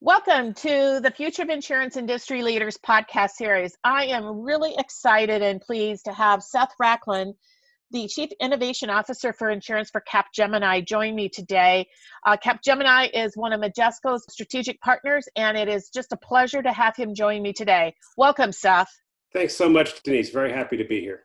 Welcome to the Future of Insurance Industry Leaders podcast series. I am really excited and pleased to have Seth Rachlin, the Chief Innovation Officer for Insurance for Capgemini, join me today. Uh, Capgemini is one of Majesco's strategic partners, and it is just a pleasure to have him join me today. Welcome, Seth. Thanks so much, Denise. Very happy to be here.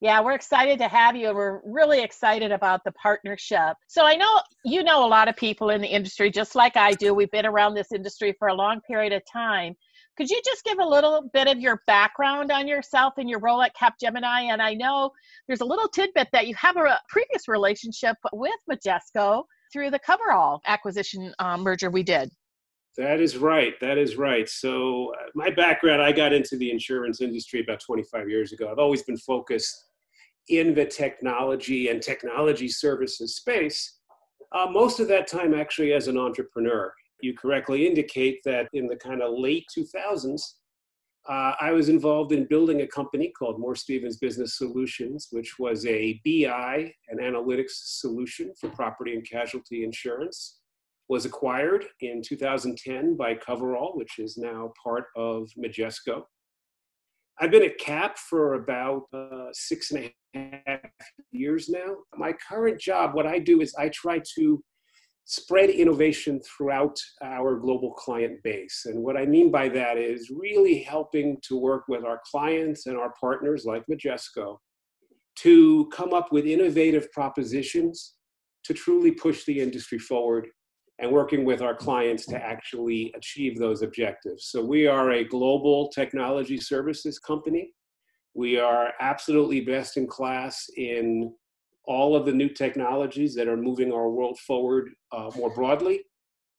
Yeah, we're excited to have you. We're really excited about the partnership. So I know you know a lot of people in the industry, just like I do. We've been around this industry for a long period of time. Could you just give a little bit of your background on yourself and your role at Capgemini? And I know there's a little tidbit that you have a previous relationship with Majesco through the Cover-All acquisition um, merger we did. That is right. That is right. So, uh, my background, I got into the insurance industry about 25 years ago. I've always been focused in the technology and technology services space, uh, most of that time actually as an entrepreneur. You correctly indicate that in the kind of late 2000s, uh, I was involved in building a company called Moore Stevens Business Solutions, which was a BI and analytics solution for property and casualty insurance. Was acquired in 2010 by Cover-All, which is now part of Majesco. I've been at CAP for about uh, six and a half years now. My current job, what I do is I try to spread innovation throughout our global client base. And what I mean by that is really helping to work with our clients and our partners like Majesco to come up with innovative propositions to truly push the industry forward and working with our clients to actually achieve those objectives. So we are a global technology services company. We are absolutely best in class in all of the new technologies that are moving our world forward uh, more broadly.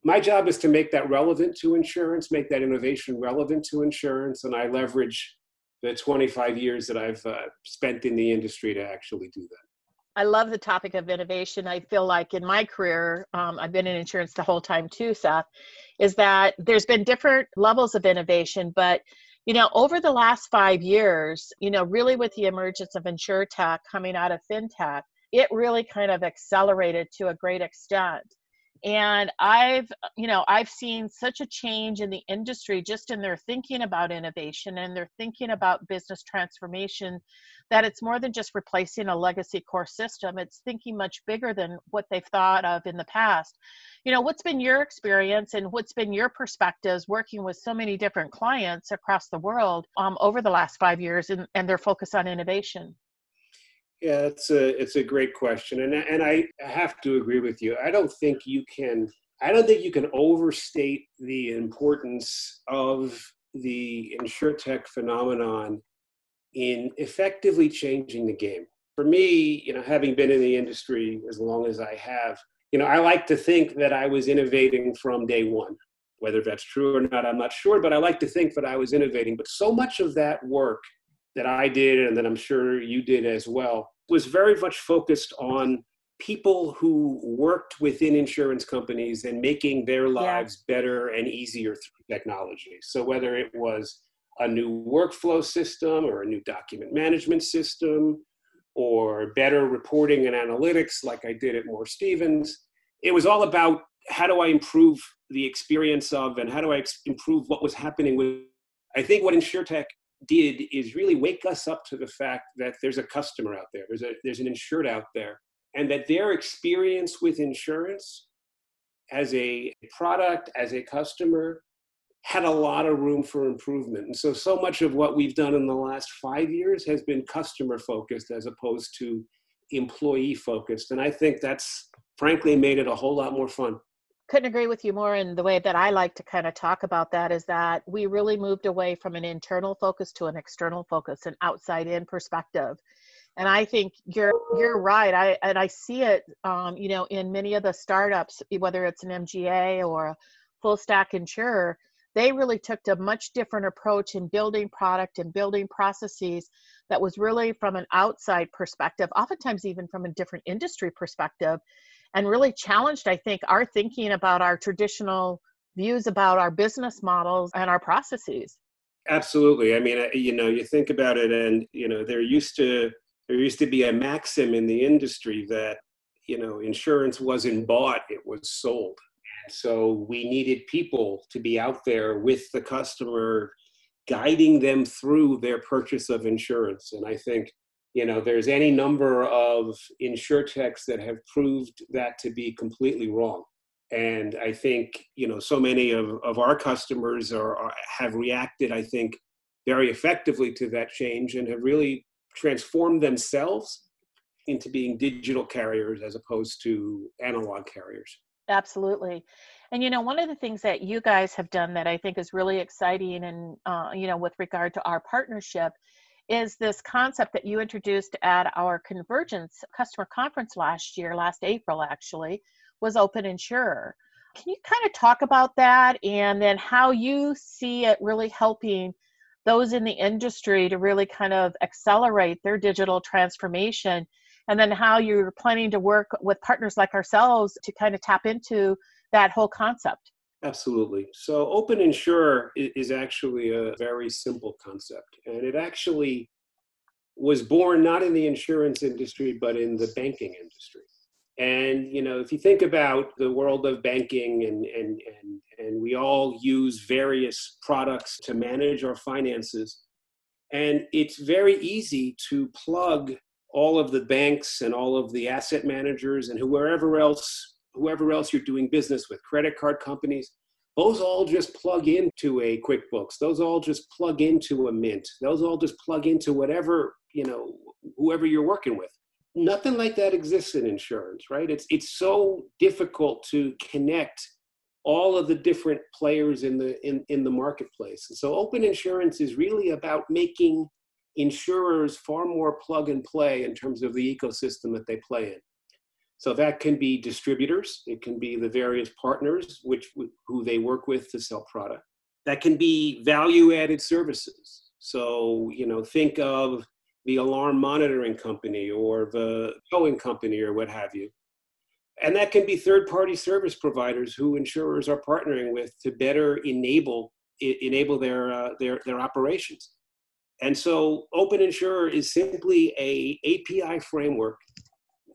My job is to make that relevant to insurance, make that innovation relevant to insurance, and I leverage the 25 years that I've uh, spent in the industry to actually do that. I love the topic of innovation. I feel like in my career, um, I've been in insurance the whole time too, Seth, is that there's been different levels of innovation, but you know, over the last five years, you know, really with the emergence of insurtech coming out of fintech, it really kind of accelerated to a great extent and i've you know i've seen such a change in the industry just in their thinking about innovation and they're thinking about business transformation that it's more than just replacing a legacy core system. It's thinking much bigger than what they've thought of in the past. You know what's been your experience and what's been your perspectives working with so many different clients across the world um, over the last five years and, and their focus on innovation yeah, it's a it's a great question, and and I have to agree with you. I don't think you can. I don't think you can overstate the importance of the insurtech phenomenon in effectively changing the game. For me, you know, having been in the industry as long as I have, you know, I like to think that I was innovating from day one. Whether that's true or not, I'm not sure, but I like to think that I was innovating. But so much of that work that I did and that I'm sure you did as well was very much focused on people who worked within insurance companies and making their lives yeah. better and easier through technology. So whether it was a new workflow system or a new document management system or better reporting and analytics like I did at Moore Stevens, it was all about how do I improve the experience of and how do I improve what was happening with I think what InsurTech did is really wake us up to the fact that there's a customer out there, there's a there's an insured out there, and that their experience with insurance as a product, as a customer, had a lot of room for improvement. And so, so much of what we've done in the last five years has been customer focused as opposed to employee focused. And I think that's frankly made it a whole lot more fun couldn't agree with you more and the way that i like to kind of talk about that is that we really moved away from an internal focus to an external focus an outside in perspective. And i think you're you're right. I and i see it um, you know in many of the startups whether it's an mga or a full stack insurer they really took a much different approach in building product and building processes that was really from an outside perspective oftentimes even from a different industry perspective and really challenged, I think, our thinking about our traditional views about our business models and our processes. Absolutely. I mean, you know, you think about it, and you know, there used to there used to be a maxim in the industry that you know insurance wasn't bought; it was sold. So we needed people to be out there with the customer, guiding them through their purchase of insurance. And I think, you know, there's any number of insurtechs that have proved that to be completely wrong. And I think, you know, so many of, of our customers are, are have reacted, I think, very effectively to that change and have really transformed themselves into being digital carriers as opposed to analog carriers. Absolutely. And you know, one of the things that you guys have done that I think is really exciting, and uh, you know, with regard to our partnership, is this concept that you introduced at our Convergence customer conference last year, last April actually, was Open Insurer. Can you kind of talk about that, and then how you see it really helping those in the industry to really kind of accelerate their digital transformation? and then how you're planning to work with partners like ourselves to kind of tap into that whole concept. Absolutely. So, Open Insurer is actually a very simple concept, and it actually was born not in the insurance industry, but in the banking industry. And you know, if you think about the world of banking, and and and and we all use various products to manage our finances, and it's very easy to plug all of the banks and all of the asset managers and whoever else whoever else you're doing business with credit card companies those all just plug into a quickbooks. Those all just plug into a mint. Those all just plug into whatever you know whoever you're working with. Nothing like that exists in insurance right? It's it's so difficult to connect all of the different players in the in, in the marketplace. And so open insurance is really about making insurers far more plug and play in terms of the ecosystem that they play in. So that can be distributors, it can be the various partners which who they work with to sell product. That can be value added services. So, you know, think of the alarm monitoring company or the towing company or what have you. And that can be third party service providers who insurers are partnering with to better enable enable their uh, their their operations. And so Open Insurer is simply a API framework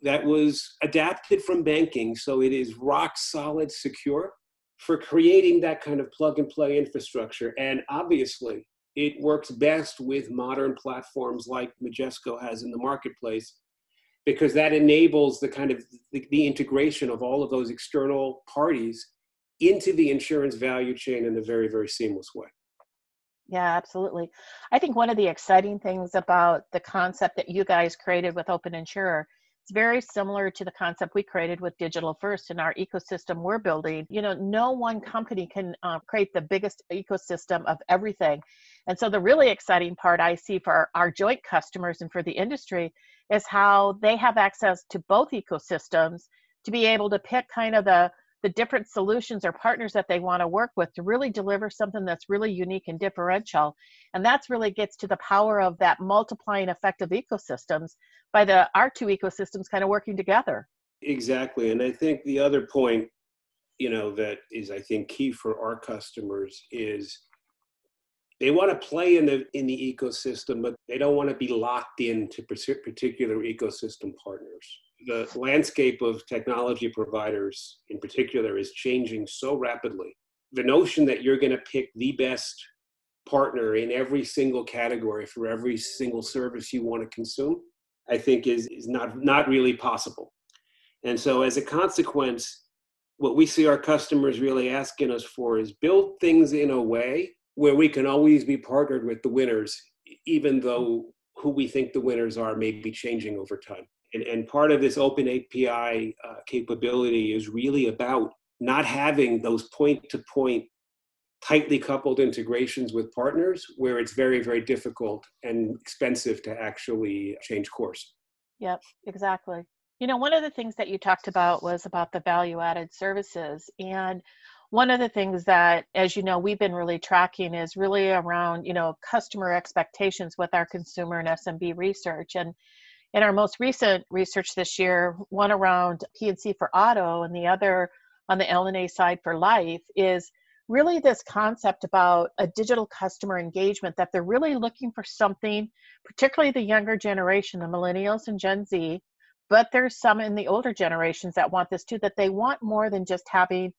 that was adapted from banking, so it is rock solid secure for creating that kind of plug and play infrastructure. And obviously, it works best with modern platforms like Majesco has in the marketplace because that enables the kind of the, the, integration of all of those external parties into the insurance value chain in a very very seamless way yeah, absolutely. I think one of the exciting things about the concept that you guys created with Open Insurer it's very similar to the concept we created with Digital First in our ecosystem we're building. You know, no one company can uh, create the biggest ecosystem of everything. And so, the really exciting part I see for our, our joint customers and for the industry is how they have access to both ecosystems to be able to pick kind of the the different solutions or partners that they want to work with to really deliver something that's really unique and differential. And that's really gets to the power of that multiplying effect of ecosystems by the our two ecosystems kind of working together. Exactly and i think the other point you know that is i think key for our customers is they want to play in the in the ecosystem but they don't want to be locked into particular ecosystem partners the landscape of technology providers in particular is changing so rapidly. The notion that you're going to pick the best partner in every single category for every single service you want to consume, I think is, is not, not really possible. And so as a consequence, what we see our customers really asking us for is build things in a way where we can always be partnered with the winners, even though who we think the winners are may be changing over time. And, and part of this open API uh, capability is really about not having those point to point tightly coupled integrations with partners where it's very, very difficult and expensive to actually change course. Yep, exactly. You know, one of the things that you talked about was about the value added services. And one of the things that, as you know, we've been really tracking is really around, you know, customer expectations with our consumer and SMB research. And in our most recent research this year, one around P&C for auto and the other on the L&A side for life is really this concept about a digital customer engagement that they're really looking for something, particularly the younger generation, the millennials and Gen Z, but there's some in the older generations that want this too, that they want more than just having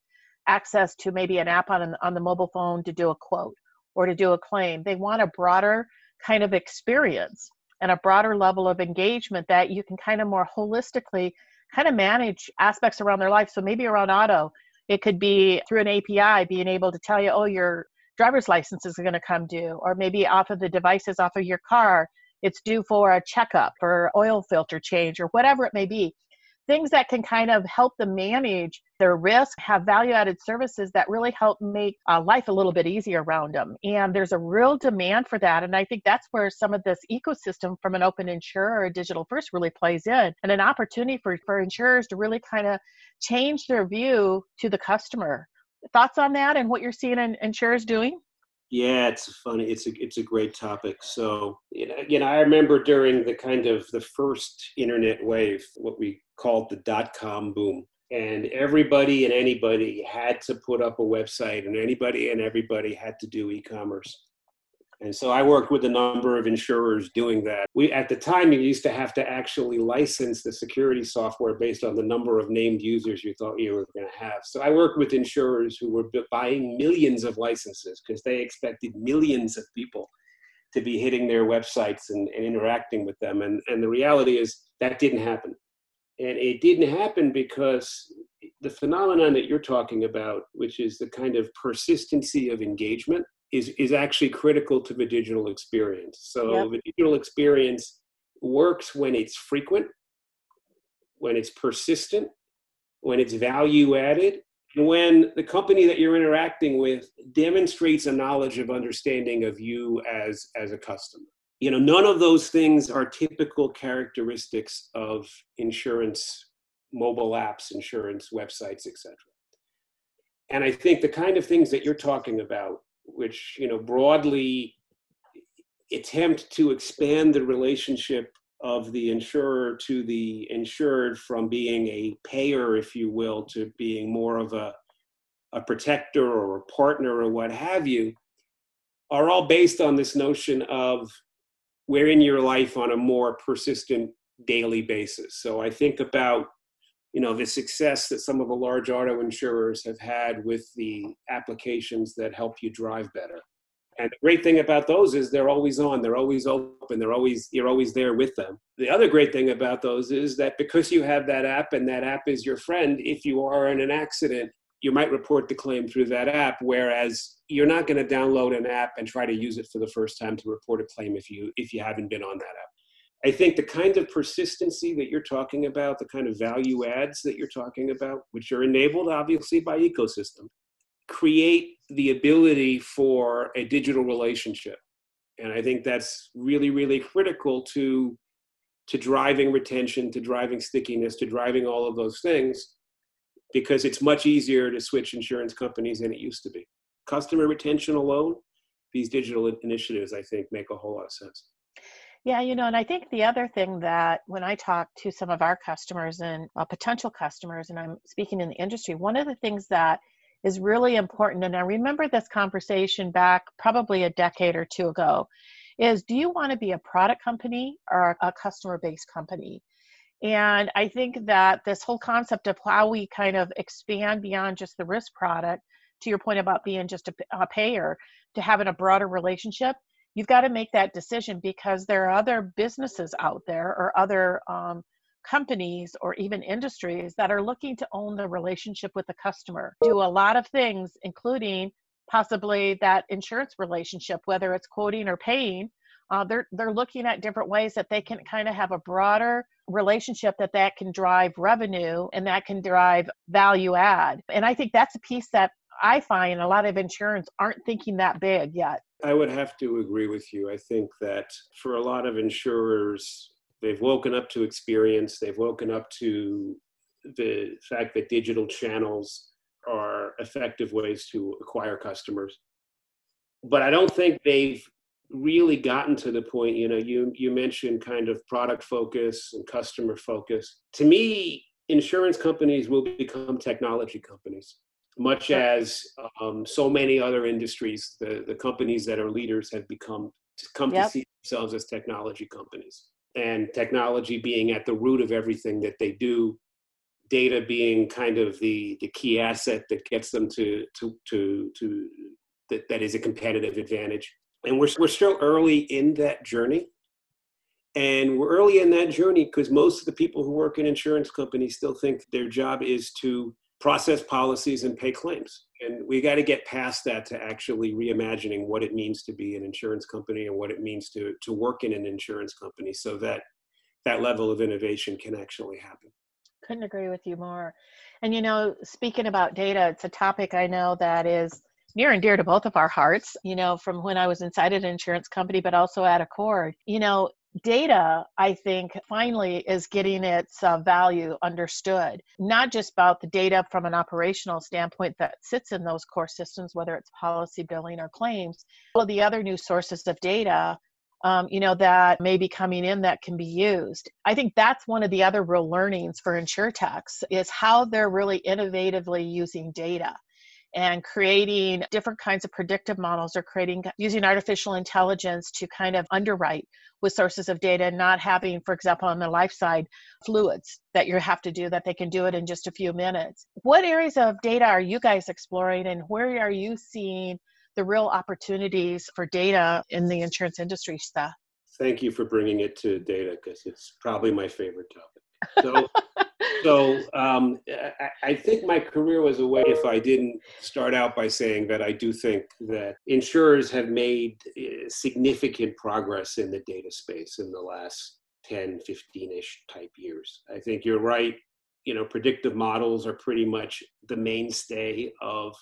access to maybe an app on, on the mobile phone to do a quote or to do a claim. They want a broader kind of experience and a broader level of engagement that you can kind of more holistically kind of manage aspects around their life. So maybe around auto, it could be through an API being able to tell you, oh, your driver's license is going to come due, or maybe off of the devices off of your car, it's due for a checkup or oil filter change or whatever it may be things that can kind of help them manage their risk, have value added services that really help make uh, life a little bit easier around them. And there's a real demand for that. And I think that's where some of this ecosystem from an open insurer or digital first really plays in and an opportunity for, for insurers to really kind of change their view to the customer. Thoughts on that and what you're seeing in insurers doing? Yeah, it's funny. It's a it's a great topic. So you know, I remember during the kind of the first internet wave, what we called the dot com boom, and everybody and anybody had to put up a website, and anybody and everybody had to do e-commerce. And so I worked with a number of insurers doing that. We at the time you used to have to actually license the security software based on the number of named users you thought you were going to have. So I worked with insurers who were buying millions of licenses because they expected millions of people to be hitting their websites and, and interacting with them. And, and the reality is that didn't happen. And it didn't happen because the phenomenon that you're talking about, which is the kind of persistency of engagement, is is actually critical to the digital experience. So yep. the digital experience works when it's frequent, when it's persistent, when it's value added, and when the company that you're interacting with demonstrates a knowledge of understanding of you as as a customer. You know, none of those things are typical characteristics of insurance mobile apps, insurance websites, etc. And I think the kind of things that you're talking about which you know broadly attempt to expand the relationship of the insurer to the insured from being a payer, if you will, to being more of a, a protector or a partner or what have you, are all based on this notion of we're in your life on a more persistent daily basis. So I think about you know the success that some of the large auto insurers have had with the applications that help you drive better. And the great thing about those is they're always on they're always open they're always you're always there with them. The other great thing about those is that because you have that app and that app is your friend if you are in an accident you might report the claim through that app whereas you're not going to download an app and try to use it for the first time to report a claim if you if you haven't been on that app I think the kind of persistency that you're talking about, the kind of value adds that you're talking about, which are enabled obviously by ecosystem, create the ability for a digital relationship. And I think that's really, really critical to, to driving retention, to driving stickiness, to driving all of those things, because it's much easier to switch insurance companies than it used to be. Customer retention alone, these digital initiatives, I think, make a whole lot of sense. Yeah, you know, and I think the other thing that when I talk to some of our customers and uh, potential customers, and I'm speaking in the industry, one of the things that is really important, and I remember this conversation back probably a decade or two ago, is do you want to be a product company or a customer based company? And I think that this whole concept of how we kind of expand beyond just the risk product, to your point about being just a, a payer, to having a broader relationship you've got to make that decision because there are other businesses out there or other um, companies or even industries that are looking to own the relationship with the customer. Do a lot of things including possibly that insurance relationship whether it's quoting or paying uh, they're they're looking at different ways that they can kind of have a broader relationship that that can drive revenue and that can drive value add. And i think that's a piece that i find a lot of insurance aren't thinking that big yet I would have to agree with you. I think that for a lot of insurers, they've woken up to experience, they've woken up to the fact that digital channels are effective ways to acquire customers. But I don't think they've really gotten to the point, you know, you you mentioned kind of product focus and customer focus. To me, insurance companies will become technology companies much as um, so many other industries, the, the companies that are leaders have become to come yep. to see themselves as technology companies. And technology being at the root of everything that they do data being kind of the the key asset that gets them to to to to that, that is a competitive advantage. And we're we're still early in that journey. And we're early in that journey because most of the people who work in insurance companies still think their job is to process policies and pay claims. And we got to get past that to actually reimagining what it means to be an insurance company and what it means to, to work in an insurance company so that that level of innovation can actually happen. Couldn't agree with you more. And you know, speaking about data, it's a topic I know that is near and dear to both of our hearts, you know, from when I was inside an insurance company, but also at ACORD. You know, data, I think, finally is getting its uh, value understood, not just about the data from an operational standpoint that sits in those core systems, whether it's policy billing or claims, all the other new sources of data. Um, you know that may be coming in that can be used i think that's one of the other real learnings for insurtechs is how they're really innovatively using data and creating different kinds of predictive models or creating using artificial intelligence to kind of underwrite with sources of data and not having for example on the life side fluids that you have to do that they can do it in just a few minutes. What areas of data are you guys exploring and where are you seeing the real opportunities for data in the insurance industry Seth thank you for bringing it to data because it's probably my favorite topic. So so um, I, I, think my career was a way if I didn't start out by saying that I do think that insurers have made eh, significant progress in the data space in the last 10, 15-ish type years. I think you're right. You know, predictive models are pretty much the mainstay of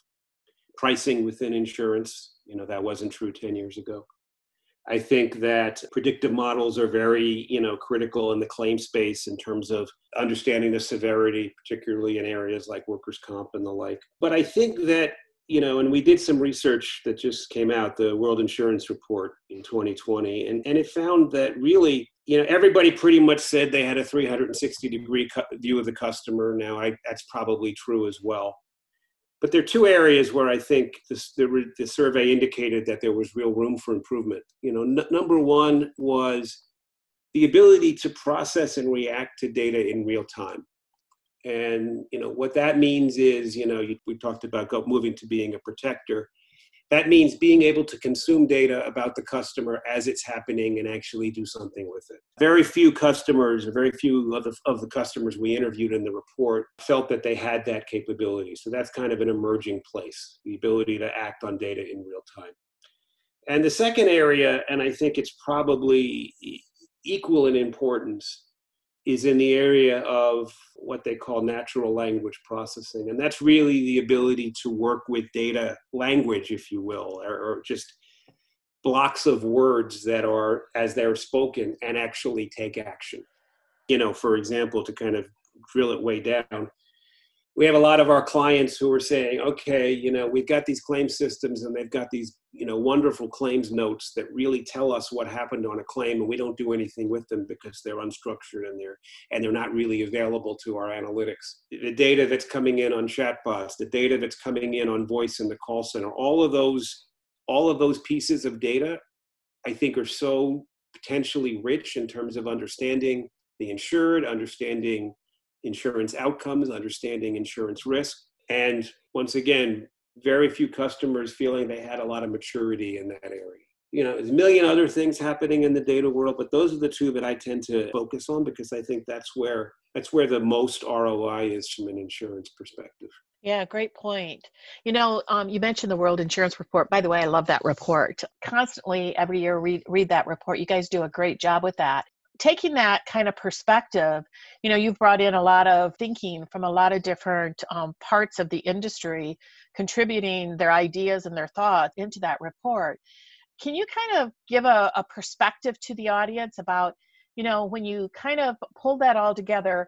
pricing within insurance. You know, that wasn't true 10 years ago. I think that predictive models are very, you know, critical in the claim space in terms of understanding the severity, particularly in areas like workers' comp and the like. But I think that, you know, and we did some research that just came out, the World Insurance Report in 2020, and, and it found that really, you know, everybody pretty much said they had a 360 degree view of the customer. Now, I, that's probably true as well. But there are two areas where I think this, the, the survey indicated that there was real room for improvement. You know, number one was the ability to process and react to data in real time. And you know what that means is, you know, you, we talked about go, moving to being a protector. That means being able to consume data about the customer as it's happening and actually do something with it. Very few customers, or very few of the, of the customers we interviewed in the report felt that they had that capability. So that's kind of an emerging place, the ability to act on data in real time. And the second area, and I think it's probably equal in importance, is in the area of what they call natural language processing. And that's really the ability to work with data language, if you will, or, or just blocks of words that are as they're spoken and actually take action. You know, for example, to kind of drill it way down, we have a lot of our clients who are saying, okay, you know, we've got these claim systems and they've got these, you know, wonderful claims notes that really tell us what happened on a claim and we don't do anything with them because they're unstructured and they're and they're not really available to our analytics. The data that's coming in on chatbots, the data that's coming in on voice in the call center, all of those all of those pieces of data I think are so potentially rich in terms of understanding the insured, understanding insurance outcomes, understanding insurance risk. And once again, very few customers feeling they had a lot of maturity in that area. You know, there's a million other things happening in the data world, but those are the two that I tend to focus on because I think that's where that's where the most ROI is from an insurance perspective. Yeah, great point. You know, um, you mentioned the World Insurance Report. By the way, I love that report. Constantly, every year, read read that report. You guys do a great job with that taking that kind of perspective, you know, you've brought in a lot of thinking from a lot of different um, parts of the industry, contributing their ideas and their thoughts into that report. Can you kind of give a, a perspective to the audience about, you know, when you kind of pull that all together,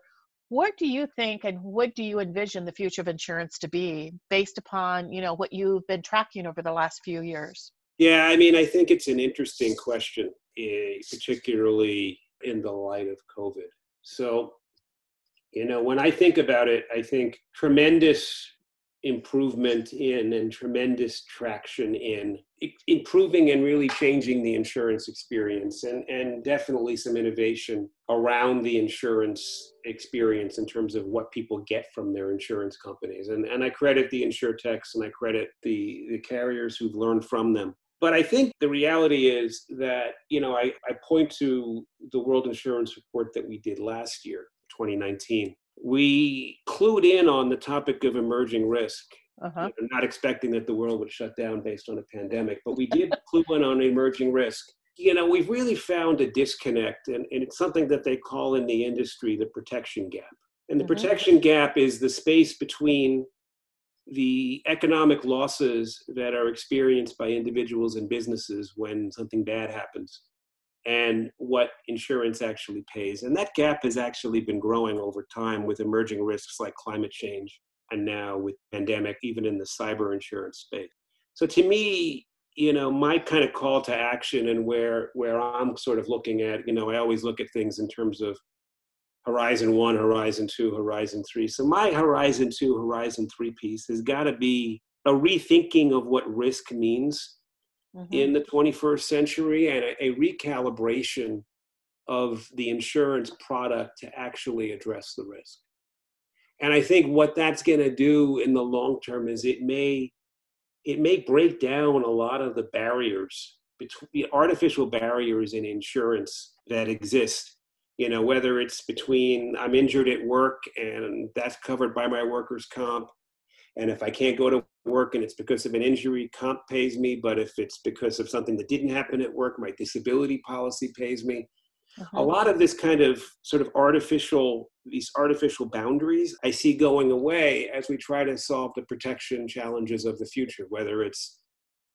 what do you think and what do you envision the future of insurance to be based upon, you know, what you've been tracking over the last few years? Yeah, I mean, I think it's an interesting question, eh, particularly in the light of COVID. So, you know, when I think about it, I think tremendous improvement in and tremendous traction in improving and really changing the insurance experience and, and definitely some innovation around the insurance experience in terms of what people get from their insurance companies. And, and I credit the insurtechs and I credit the, the carriers who've learned from them. But I think the reality is that, you know, I, I point to the World Insurance Report that we did last year, 2019. We clued in on the topic of emerging risk uh-huh. You know, not expecting that the world would shut down based on a pandemic, but we did clue in on emerging risk. You know, we've really found a disconnect, and, and it's something that they call in the industry the protection gap. And the mm-hmm. protection gap is the space between the economic losses that are experienced by individuals and businesses when something bad happens and what insurance actually pays. And that gap has actually been growing over time with emerging risks like climate change and now with pandemic, even in the cyber insurance space. So to me, you know, my kind of call to action and where where I'm sort of looking at, you know, I always look at things in terms of horizon one, horizon two, horizon three. So my horizon two, horizon three piece has got to be a rethinking of what risk means mm-hmm. in the 21st century and a, a recalibration of the insurance product to actually address the risk. And I think what that's going to do in the long term is it may it may break down a lot of the barriers between artificial barriers in insurance that exist. You know, whether it's between I'm injured at work and that's covered by my workers' comp, and if I can't go to work and it's because of an injury, comp pays me. But if it's because of something that didn't happen at work, my disability policy pays me. Uh-huh. A lot of this kind of sort of artificial, these artificial boundaries, I see going away as we try to solve the protection challenges of the future, whether it's,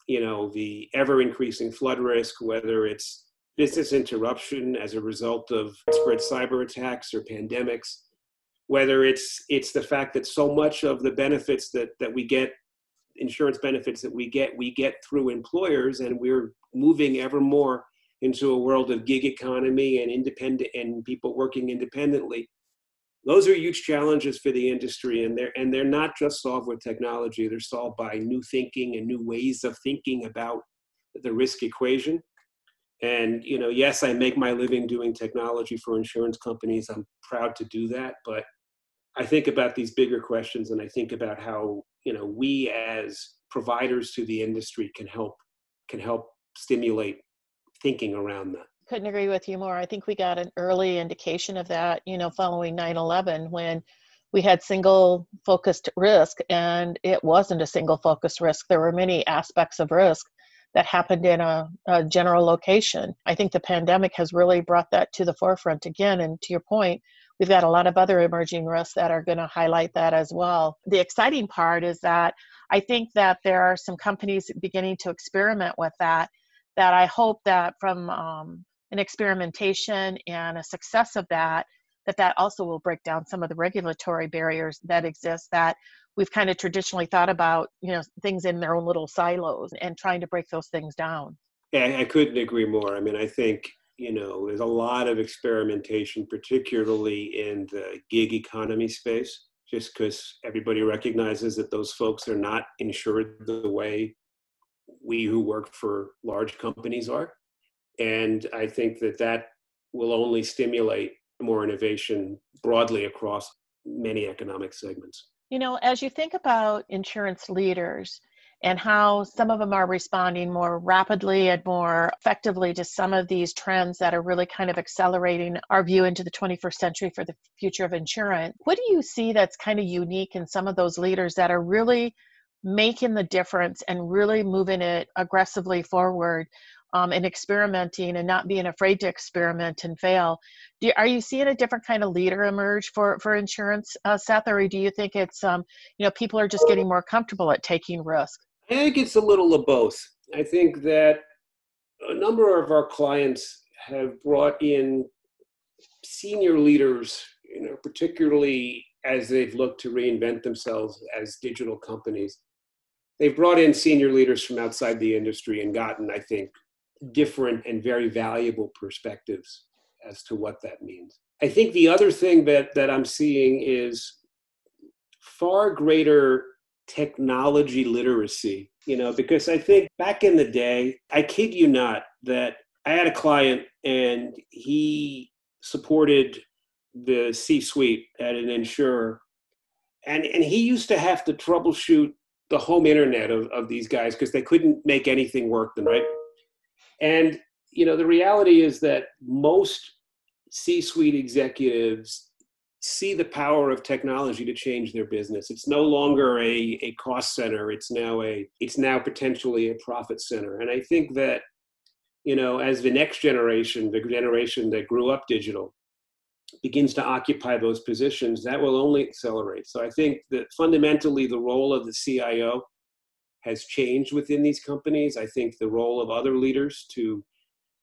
you know, the ever increasing flood risk, whether it's business interruption as a result of spread cyber attacks or pandemics, whether it's it's the fact that so much of the benefits that that we get insurance benefits that we get we get through employers and we're moving ever more into a world of gig economy and independent and people working independently. Those are huge challenges for the industry and they're and they're not just solved with technology they're solved by new thinking and new ways of thinking about the risk equation and you know yes i make my living doing technology for insurance companies i'm proud to do that but i think about these bigger questions and i think about how you know we as providers to the industry can help can help stimulate thinking around that. Couldn't agree with you more. I think we got an early indication of that, you know, following 9 11 when we had single focused risk and it wasn't a single focused risk. There were many aspects of risk that happened in a, a, general location. I think the pandemic has really brought that to the forefront again. And to your point, we've got a lot of other emerging risks that are going to highlight that as well. The exciting part is that I think that there are some companies beginning to experiment with that that I hope that from um, an experimentation and a success of that, that that also will break down some of the regulatory barriers that exist that we've kind of traditionally thought about, you know, things in their own little silos and trying to break those things down. Yeah, I couldn't agree more. I mean, I think you know there's a lot of experimentation, particularly in the gig economy space, just because everybody recognizes that those folks are not insured the way we who work for large companies are. And I think that that will only stimulate more innovation broadly across many economic segments. You know, as you think about insurance leaders and how some of them are responding more rapidly and more effectively to some of these trends that are really kind of accelerating our view into the 21st century for the future of insurance, what do you see that's kind of unique in some of those leaders that are really making the difference and really moving it aggressively forward um, and experimenting and not being afraid to experiment and fail. You, are you seeing a different kind of leader emerge for, for insurance, uh, Seth, or do you think it's, um, you know, people are just getting more comfortable at taking risk? I think it's a little of both. I think that a number of our clients have brought in senior leaders, you know, particularly as they've looked to reinvent themselves as digital companies they've brought in senior leaders from outside the industry and gotten, I think, different and very valuable perspectives as to what that means. I think the other thing that, that I'm seeing is far greater technology literacy, you know, because I think back in the day, I kid you not, that I had a client and he supported the C suite at an insurer. And, and he used to have to troubleshoot the home internet of, of these guys because they couldn't make anything work then, right? And, you know, the reality is that most C suite executives see the power of technology to change their business. It's no longer a, a cost center. It's now a it's now potentially a profit center. And I think that, you know, as the next generation, the generation that grew up digital, begins to occupy those positions, that will only accelerate. So I think that fundamentally the role of the CIO has changed within these companies. I think the role of other leaders to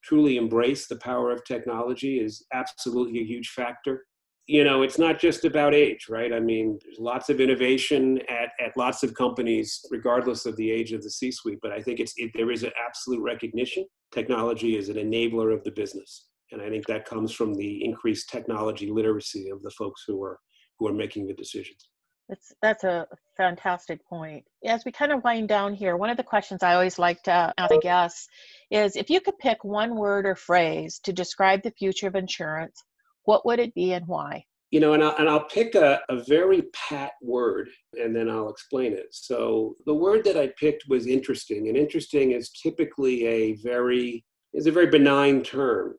truly embrace the power of technology is absolutely a huge factor you know, it's not just about age, right? I mean, there's lots of innovation at, at lots of companies, regardless of the age of the C-suite. But I think it's it, there is an absolute recognition. Technology is an enabler of the business, and I think that comes from the increased technology literacy of the folks who are who are making the decisions. That's that's a fantastic point. As we kind of wind down here, one of the questions I always like to ask is if you could pick one word or phrase to describe the future of insurance, what would it be and why? You know, and I'll, and I'll pick a, a very pat word and then I'll explain it. So the word that I picked was interesting, and interesting is typically a very is a very benign term,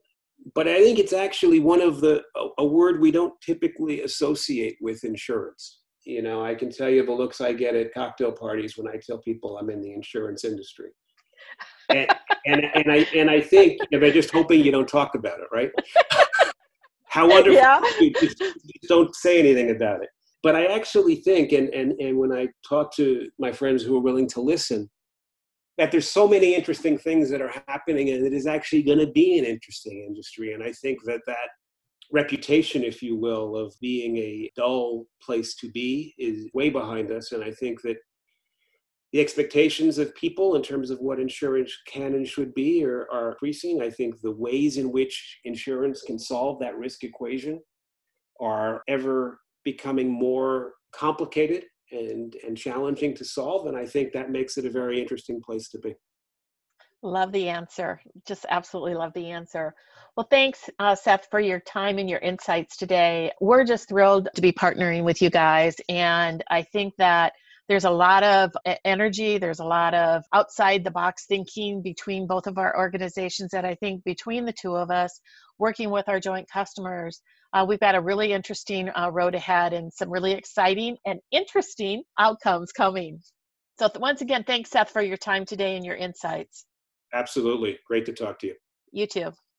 but I think it's actually one of the a word we don't typically associate with insurance. You know, I can tell you the looks I get at cocktail parties when I tell people I'm in the insurance industry. and, and, and I and I think they're just hoping you don't talk about it, right? How wonderful! Yeah. just, just don't say anything about it. But I actually think, and, and, and when I talk to my friends who are willing to listen, that there's so many interesting things that are happening and it is actually going to be an interesting industry. And I think that that reputation, if you will, of being a dull place to be is way behind us. And I think that the expectations of people in terms of what insurance can and should be are, are, increasing. I think the ways in which insurance can solve that risk equation are ever becoming more complicated and, and challenging to solve. And I think that makes it a very interesting place to be. Love the answer. Just absolutely love the answer. Well, thanks, uh, Seth, for your time and your insights today. We're just thrilled to be partnering with you guys. And I think that there's a lot of energy there's a lot of outside the box thinking between both of our organizations that i think between the two of us working with our joint customers uh, we've got a really interesting uh, road ahead and some really exciting and interesting outcomes coming so th- once again thanks seth for your time today and your insights absolutely. Great to talk to you. You too